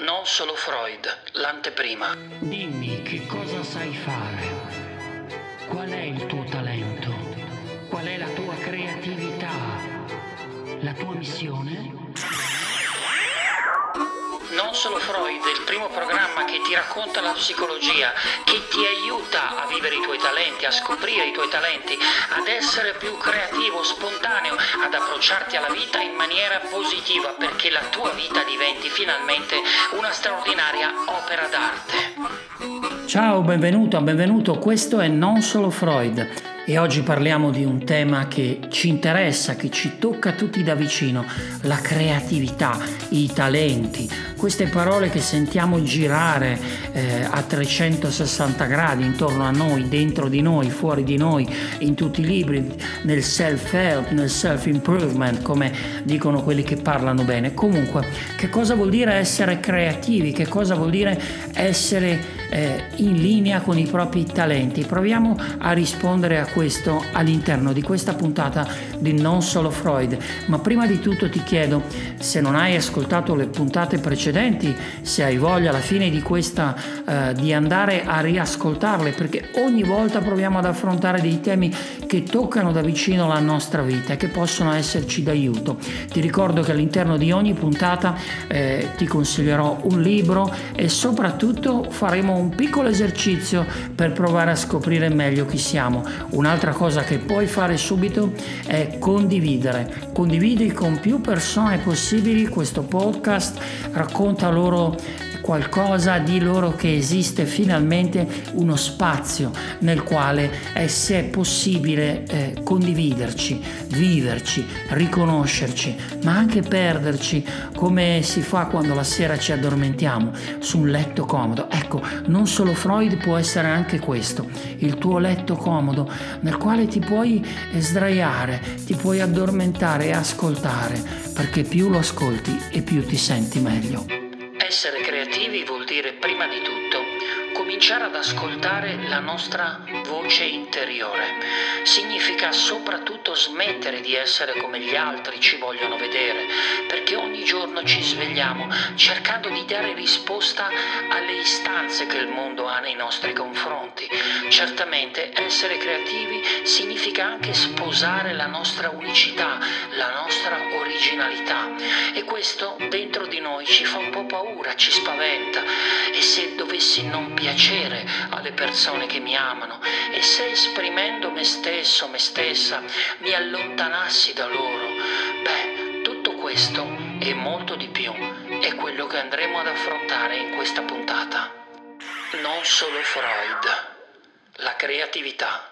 Non solo Freud, l'anteprima. Dimmi che cosa sai fare. Qual è il tuo talento? Qual è la tua creatività? La tua missione? Non solo Freud, il primo programma che ti racconta la psicologia, che ti aiuta a vivere i tuoi talenti, a scoprire i tuoi talenti, ad essere più creativo, spontaneo, ad approcciarti alla vita in maniera positiva perché la tua vita diventi finalmente una straordinaria opera d'arte. Ciao, benvenuto, benvenuto, questo è Non solo Freud e oggi parliamo di un tema che ci interessa, che ci tocca tutti da vicino, la creatività, i talenti, queste parole che sentiamo girare eh, a 360 gradi intorno a noi, dentro di noi, fuori di noi, in tutti i libri, nel self-help, nel self-improvement, come dicono quelli che parlano bene. Comunque, che cosa vuol dire essere creativi? Che cosa vuol dire essere eh, in linea con i propri talenti? Proviamo a rispondere a questo all'interno di questa puntata di Non Solo Freud. Ma prima di tutto ti chiedo, se non hai ascoltato le puntate precedenti, se hai voglia alla fine di questa eh, di andare a riascoltarle, perché ogni volta proviamo ad affrontare dei temi che toccano da vicino la nostra vita e che possono esserci d'aiuto. Ti ricordo che all'interno di ogni puntata eh, ti consiglierò un libro e soprattutto faremo un piccolo esercizio per provare a scoprire meglio chi siamo. Un'altra cosa che puoi fare subito è condividere. Condividi con più persone possibili questo podcast, racconta loro qualcosa di loro che esiste finalmente uno spazio nel quale è, se è possibile eh, condividerci, viverci, riconoscerci, ma anche perderci come si fa quando la sera ci addormentiamo su un letto comodo. Ecco, non solo Freud può essere anche questo, il tuo letto comodo nel quale ti puoi sdraiare, ti puoi addormentare e ascoltare, perché più lo ascolti e più ti senti meglio. Essere creativi vuol dire prima di tutto cominciare ad ascoltare la nostra voce interiore. Significa soprattutto smettere di essere come gli altri ci vogliono vedere, perché ogni giorno ci svegliamo cercando di dare risposta alle istanze che il mondo ha nei nostri confronti. Certamente essere creativi significa anche sposare la nostra unicità, la originalità e questo dentro di noi ci fa un po' paura, ci spaventa e se dovessi non piacere alle persone che mi amano e se esprimendo me stesso, me stessa, mi allontanassi da loro, beh, tutto questo e molto di più è quello che andremo ad affrontare in questa puntata. Non solo Freud, la creatività.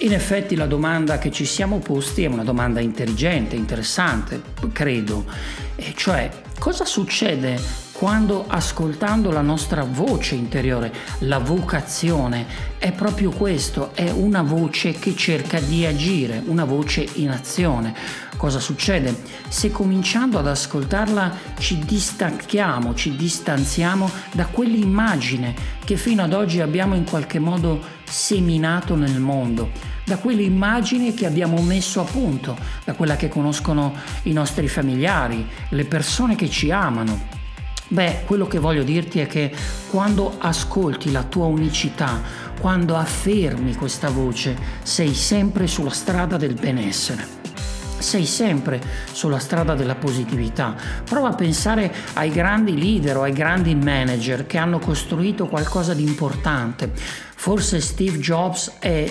In effetti la domanda che ci siamo posti è una domanda intelligente, interessante, credo, e cioè cosa succede quando ascoltando la nostra voce interiore, la vocazione, è proprio questo, è una voce che cerca di agire, una voce in azione. Cosa succede? Se cominciando ad ascoltarla ci distacchiamo, ci distanziamo da quell'immagine che fino ad oggi abbiamo in qualche modo seminato nel mondo, da quell'immagine che abbiamo messo a punto, da quella che conoscono i nostri familiari, le persone che ci amano, Beh, quello che voglio dirti è che quando ascolti la tua unicità, quando affermi questa voce, sei sempre sulla strada del benessere. Sei sempre sulla strada della positività. Prova a pensare ai grandi leader o ai grandi manager che hanno costruito qualcosa di importante. Forse Steve Jobs è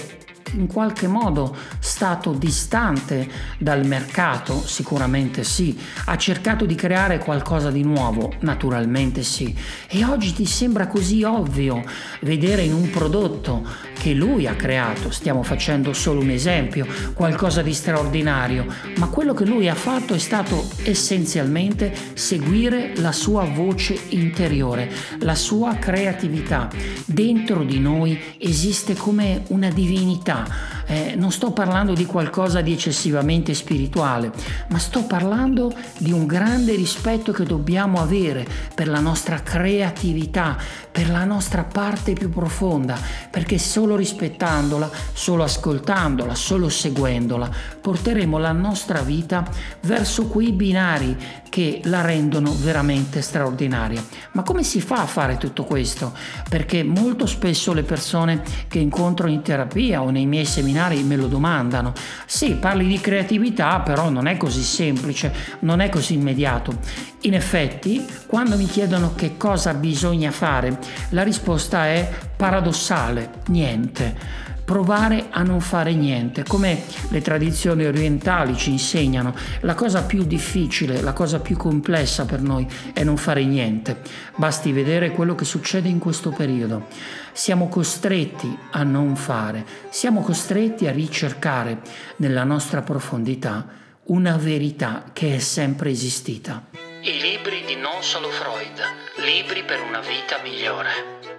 in qualche modo stato distante dal mercato? Sicuramente sì. Ha cercato di creare qualcosa di nuovo? Naturalmente sì. E oggi ti sembra così ovvio vedere in un prodotto che lui ha creato, stiamo facendo solo un esempio, qualcosa di straordinario, ma quello che lui ha fatto è stato essenzialmente seguire la sua voce interiore, la sua creatività. Dentro di noi esiste come una divinità eh, non sto parlando di qualcosa di eccessivamente spirituale, ma sto parlando di un grande rispetto che dobbiamo avere per la nostra creatività, per la nostra parte più profonda, perché solo rispettandola, solo ascoltandola, solo seguendola, porteremo la nostra vita verso quei binari che la rendono veramente straordinaria. Ma come si fa a fare tutto questo? Perché molto spesso le persone che incontro in terapia o nei miei seminari me lo domandano. Sì, parli di creatività, però non è così semplice, non è così immediato. In effetti, quando mi chiedono che cosa bisogna fare, la risposta è paradossale, niente provare a non fare niente, come le tradizioni orientali ci insegnano. La cosa più difficile, la cosa più complessa per noi è non fare niente. Basti vedere quello che succede in questo periodo. Siamo costretti a non fare, siamo costretti a ricercare nella nostra profondità una verità che è sempre esistita. I libri di non solo Freud, libri per una vita migliore.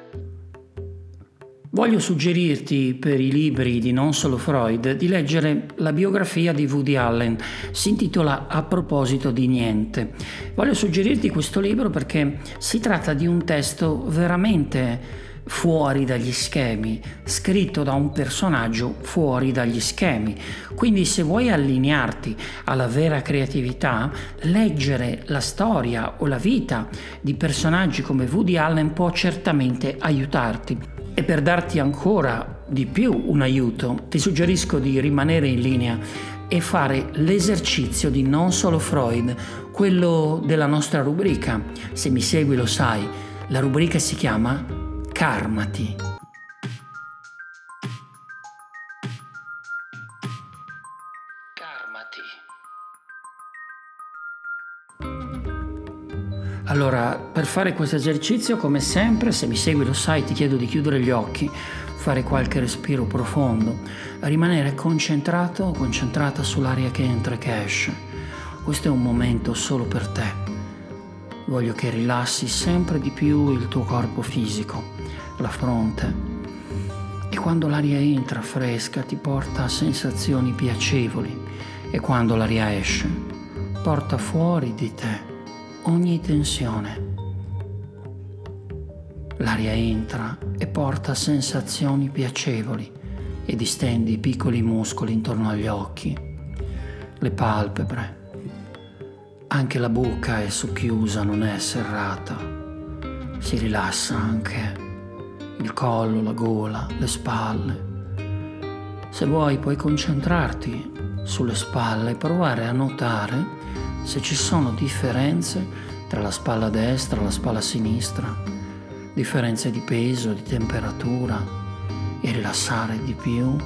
Voglio suggerirti per i libri di non solo Freud di leggere la biografia di Woody Allen, si intitola A proposito di niente. Voglio suggerirti questo libro perché si tratta di un testo veramente fuori dagli schemi, scritto da un personaggio fuori dagli schemi. Quindi se vuoi allinearti alla vera creatività, leggere la storia o la vita di personaggi come Woody Allen può certamente aiutarti. E per darti ancora di più un aiuto, ti suggerisco di rimanere in linea e fare l'esercizio di non solo Freud, quello della nostra rubrica. Se mi segui lo sai, la rubrica si chiama Karmati. Allora, per fare questo esercizio, come sempre, se mi segui lo sai, ti chiedo di chiudere gli occhi, fare qualche respiro profondo, rimanere concentrato o concentrata sull'aria che entra e che esce. Questo è un momento solo per te. Voglio che rilassi sempre di più il tuo corpo fisico, la fronte. E quando l'aria entra fresca ti porta a sensazioni piacevoli e quando l'aria esce porta fuori di te ogni tensione. L'aria entra e porta sensazioni piacevoli e distendi i piccoli muscoli intorno agli occhi, le palpebre. Anche la bocca è socchiusa, non è serrata. Si rilassa anche il collo, la gola, le spalle. Se vuoi puoi concentrarti sulle spalle e provare a notare se ci sono differenze tra la spalla destra e la spalla sinistra, differenze di peso, di temperatura e rilassare di più,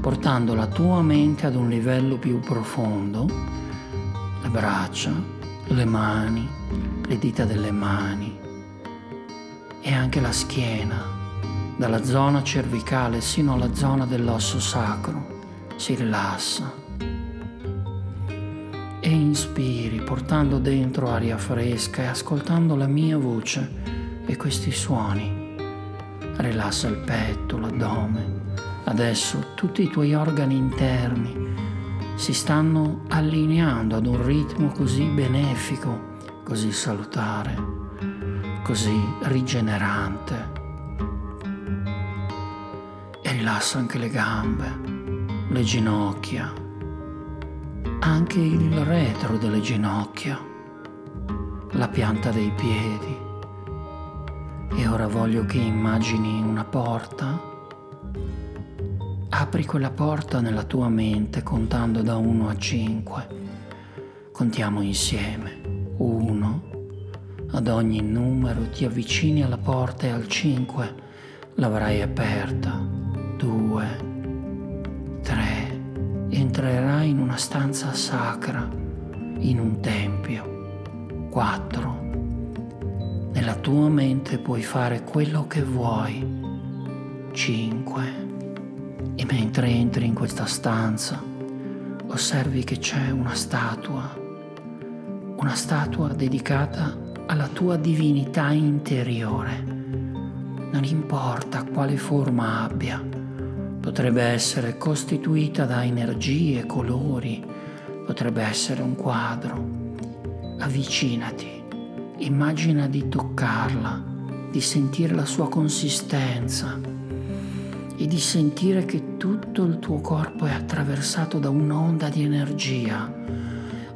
portando la tua mente ad un livello più profondo, le braccia, le mani, le dita delle mani e anche la schiena, dalla zona cervicale sino alla zona dell'osso sacro, si rilassa e inspiri portando dentro aria fresca e ascoltando la mia voce e questi suoni. Rilassa il petto, l'addome. Adesso tutti i tuoi organi interni si stanno allineando ad un ritmo così benefico, così salutare, così rigenerante. E rilassa anche le gambe, le ginocchia, anche il retro delle ginocchia, la pianta dei piedi. E ora voglio che immagini una porta. Apri quella porta nella tua mente contando da 1 a 5. Contiamo insieme. 1. Ad ogni numero ti avvicini alla porta e al 5 l'avrai aperta. 2 in una stanza sacra, in un tempio. 4. Nella tua mente puoi fare quello che vuoi. 5. E mentre entri in questa stanza, osservi che c'è una statua, una statua dedicata alla tua divinità interiore. Non importa quale forma abbia, potrebbe essere costituita da energie, colori, potrebbe essere un quadro. Avvicinati, immagina di toccarla, di sentire la sua consistenza e di sentire che tutto il tuo corpo è attraversato da un'onda di energia.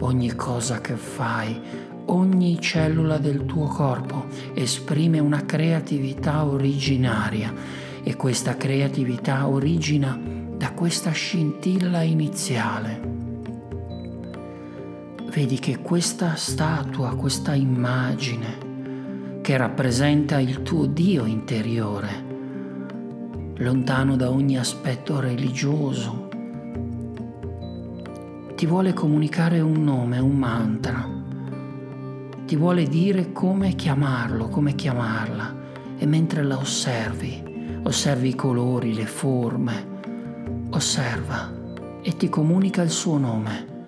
Ogni cosa che fai ogni cellula del tuo corpo esprime una creatività originaria e questa creatività origina da questa scintilla iniziale. Vedi che questa statua, questa immagine che rappresenta il tuo Dio interiore, lontano da ogni aspetto religioso, ti vuole comunicare un nome, un mantra, ti vuole dire come chiamarlo, come chiamarla e mentre la osservi, osservi i colori, le forme, osserva e ti comunica il suo nome.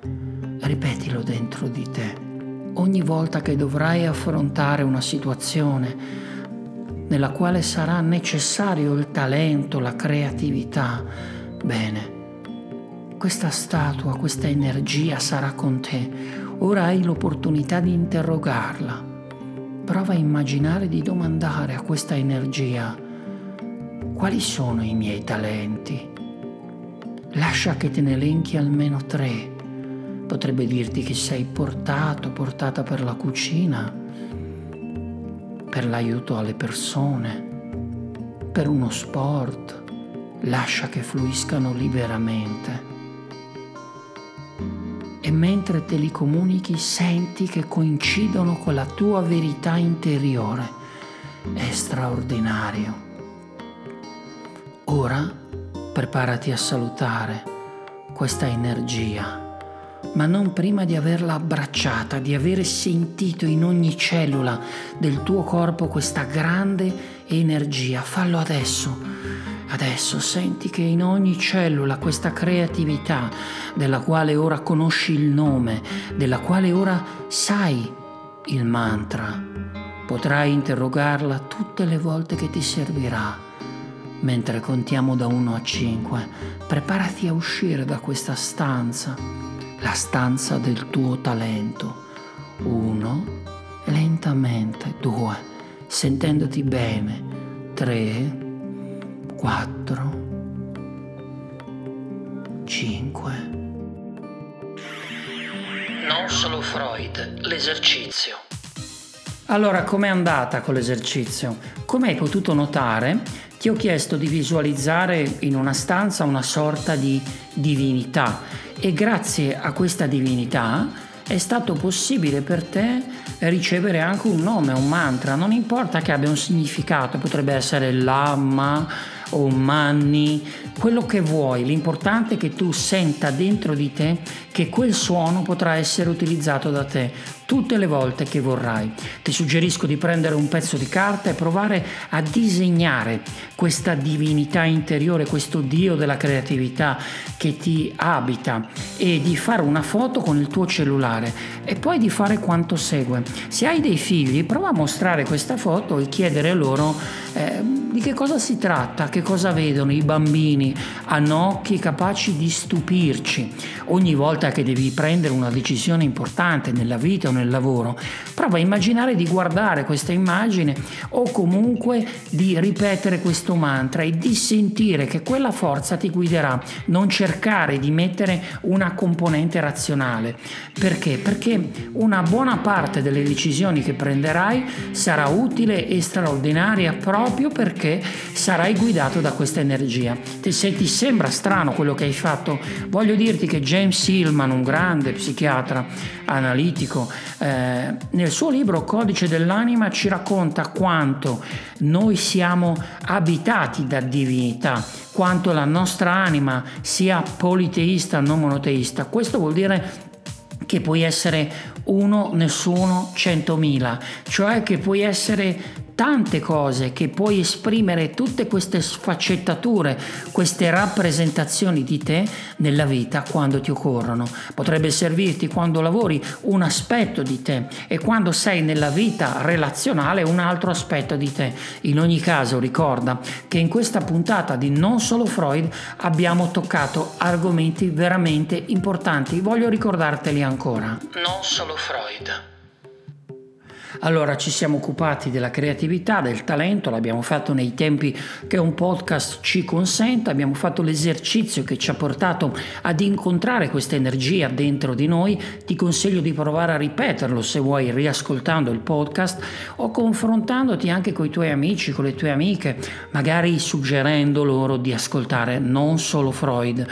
Ripetilo dentro di te. Ogni volta che dovrai affrontare una situazione nella quale sarà necessario il talento, la creatività, bene, questa statua, questa energia sarà con te. Ora hai l'opportunità di interrogarla. Prova a immaginare di domandare a questa energia quali sono i miei talenti. Lascia che te ne elenchi almeno tre. Potrebbe dirti che sei portato, portata per la cucina, per l'aiuto alle persone, per uno sport. Lascia che fluiscano liberamente e mentre te li comunichi senti che coincidono con la tua verità interiore. È straordinario. Ora preparati a salutare questa energia, ma non prima di averla abbracciata, di avere sentito in ogni cellula del tuo corpo questa grande energia. Fallo adesso Adesso senti che in ogni cellula questa creatività, della quale ora conosci il nome, della quale ora sai il mantra, potrai interrogarla tutte le volte che ti servirà. Mentre contiamo da 1 a 5, preparati a uscire da questa stanza, la stanza del tuo talento. 1, lentamente, 2, sentendoti bene, 3, 4, 5. Non solo Freud, l'esercizio. Allora, com'è andata con l'esercizio? Come hai potuto notare, ti ho chiesto di visualizzare in una stanza una sorta di divinità e grazie a questa divinità è stato possibile per te ricevere anche un nome, un mantra, non importa che abbia un significato, potrebbe essere Lama, o manni, quello che vuoi, l'importante è che tu senta dentro di te che quel suono potrà essere utilizzato da te tutte le volte che vorrai. Ti suggerisco di prendere un pezzo di carta e provare a disegnare questa divinità interiore, questo Dio della creatività che ti abita e di fare una foto con il tuo cellulare e poi di fare quanto segue. Se hai dei figli, prova a mostrare questa foto e chiedere loro eh, di che cosa si tratta, che cosa vedono i bambini, hanno occhi capaci di stupirci. Ogni volta che devi prendere una decisione importante nella vita o nel lavoro, prova a immaginare di guardare questa immagine o comunque di ripetere questo mantra e di sentire che quella forza ti guiderà, non cercare di mettere una componente razionale. Perché? Perché una buona parte delle decisioni che prenderai sarà utile e straordinaria proprio perché sarai guidato da questa energia. Se ti sembra strano quello che hai fatto, voglio dirti che James Hillman, un grande psichiatra analitico, eh, nel suo libro Codice dell'anima ci racconta quanto noi siamo abitati da divinità, quanto la nostra anima sia politeista, non monoteista. Questo vuol dire che puoi essere uno, nessuno, centomila, cioè che puoi essere tante cose, che puoi esprimere tutte queste sfaccettature, queste rappresentazioni di te nella vita quando ti occorrono. Potrebbe servirti quando lavori un aspetto di te e quando sei nella vita relazionale un altro aspetto di te. In ogni caso ricorda che in questa puntata di Non solo Freud abbiamo toccato argomenti veramente importanti. Voglio ricordarteli ancora. Non solo Freud Allora ci siamo occupati della creatività, del talento, l'abbiamo fatto nei tempi che un podcast ci consente, abbiamo fatto l'esercizio che ci ha portato ad incontrare questa energia dentro di noi, ti consiglio di provare a ripeterlo se vuoi riascoltando il podcast o confrontandoti anche con i tuoi amici, con le tue amiche, magari suggerendo loro di ascoltare non solo Freud.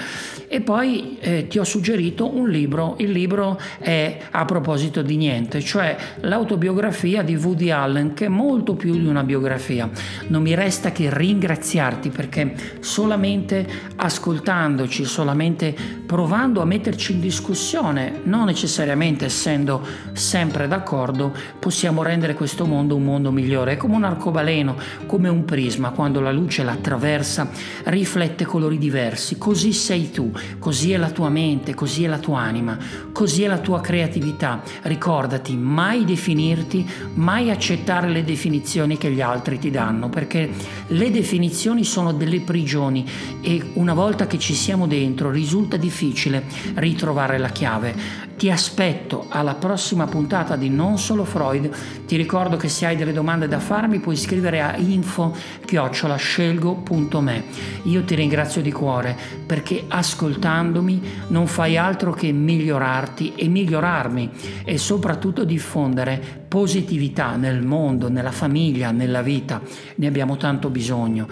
E poi eh, ti ho suggerito un libro, il libro è a proposito di niente, cioè l'autobiografia di Woody Allen, che è molto più di una biografia. Non mi resta che ringraziarti perché solamente ascoltandoci, solamente provando a metterci in discussione, non necessariamente essendo sempre d'accordo, possiamo rendere questo mondo un mondo migliore. È come un arcobaleno, come un prisma, quando la luce l'attraversa, riflette colori diversi. Così sei tu, così è la tua mente, così è la tua anima, così è la tua creatività. Ricordati, mai definirti, mai accettare le definizioni che gli altri ti danno, perché le definizioni sono delle prigioni e una volta che ci siamo dentro risulta difficile ritrovare la chiave. Ti aspetto alla prossima puntata di Non Solo Freud. Ti ricordo che se hai delle domande da farmi puoi scrivere a info-scelgo.me. Io ti ringrazio di cuore perché ascoltandomi non fai altro che migliorarti e migliorarmi e soprattutto diffondere positività nel mondo, nella famiglia, nella vita. Ne abbiamo tanto bisogno.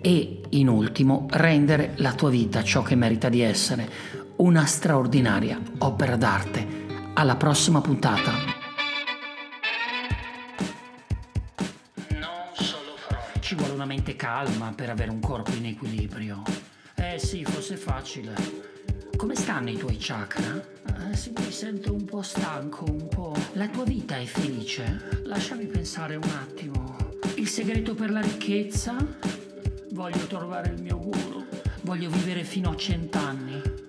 E in ultimo, rendere la tua vita ciò che merita di essere una straordinaria opera d'arte. Alla prossima puntata. Non solo Freud. Ci vuole una mente calma per avere un corpo in equilibrio. Eh sì, fosse facile. Come stanno i tuoi chakra? Eh, sì, mi sento un po' stanco, un po'. La tua vita è felice? Lasciami pensare un attimo. Il segreto per la ricchezza? Voglio trovare il mio guru. Voglio vivere fino a cent'anni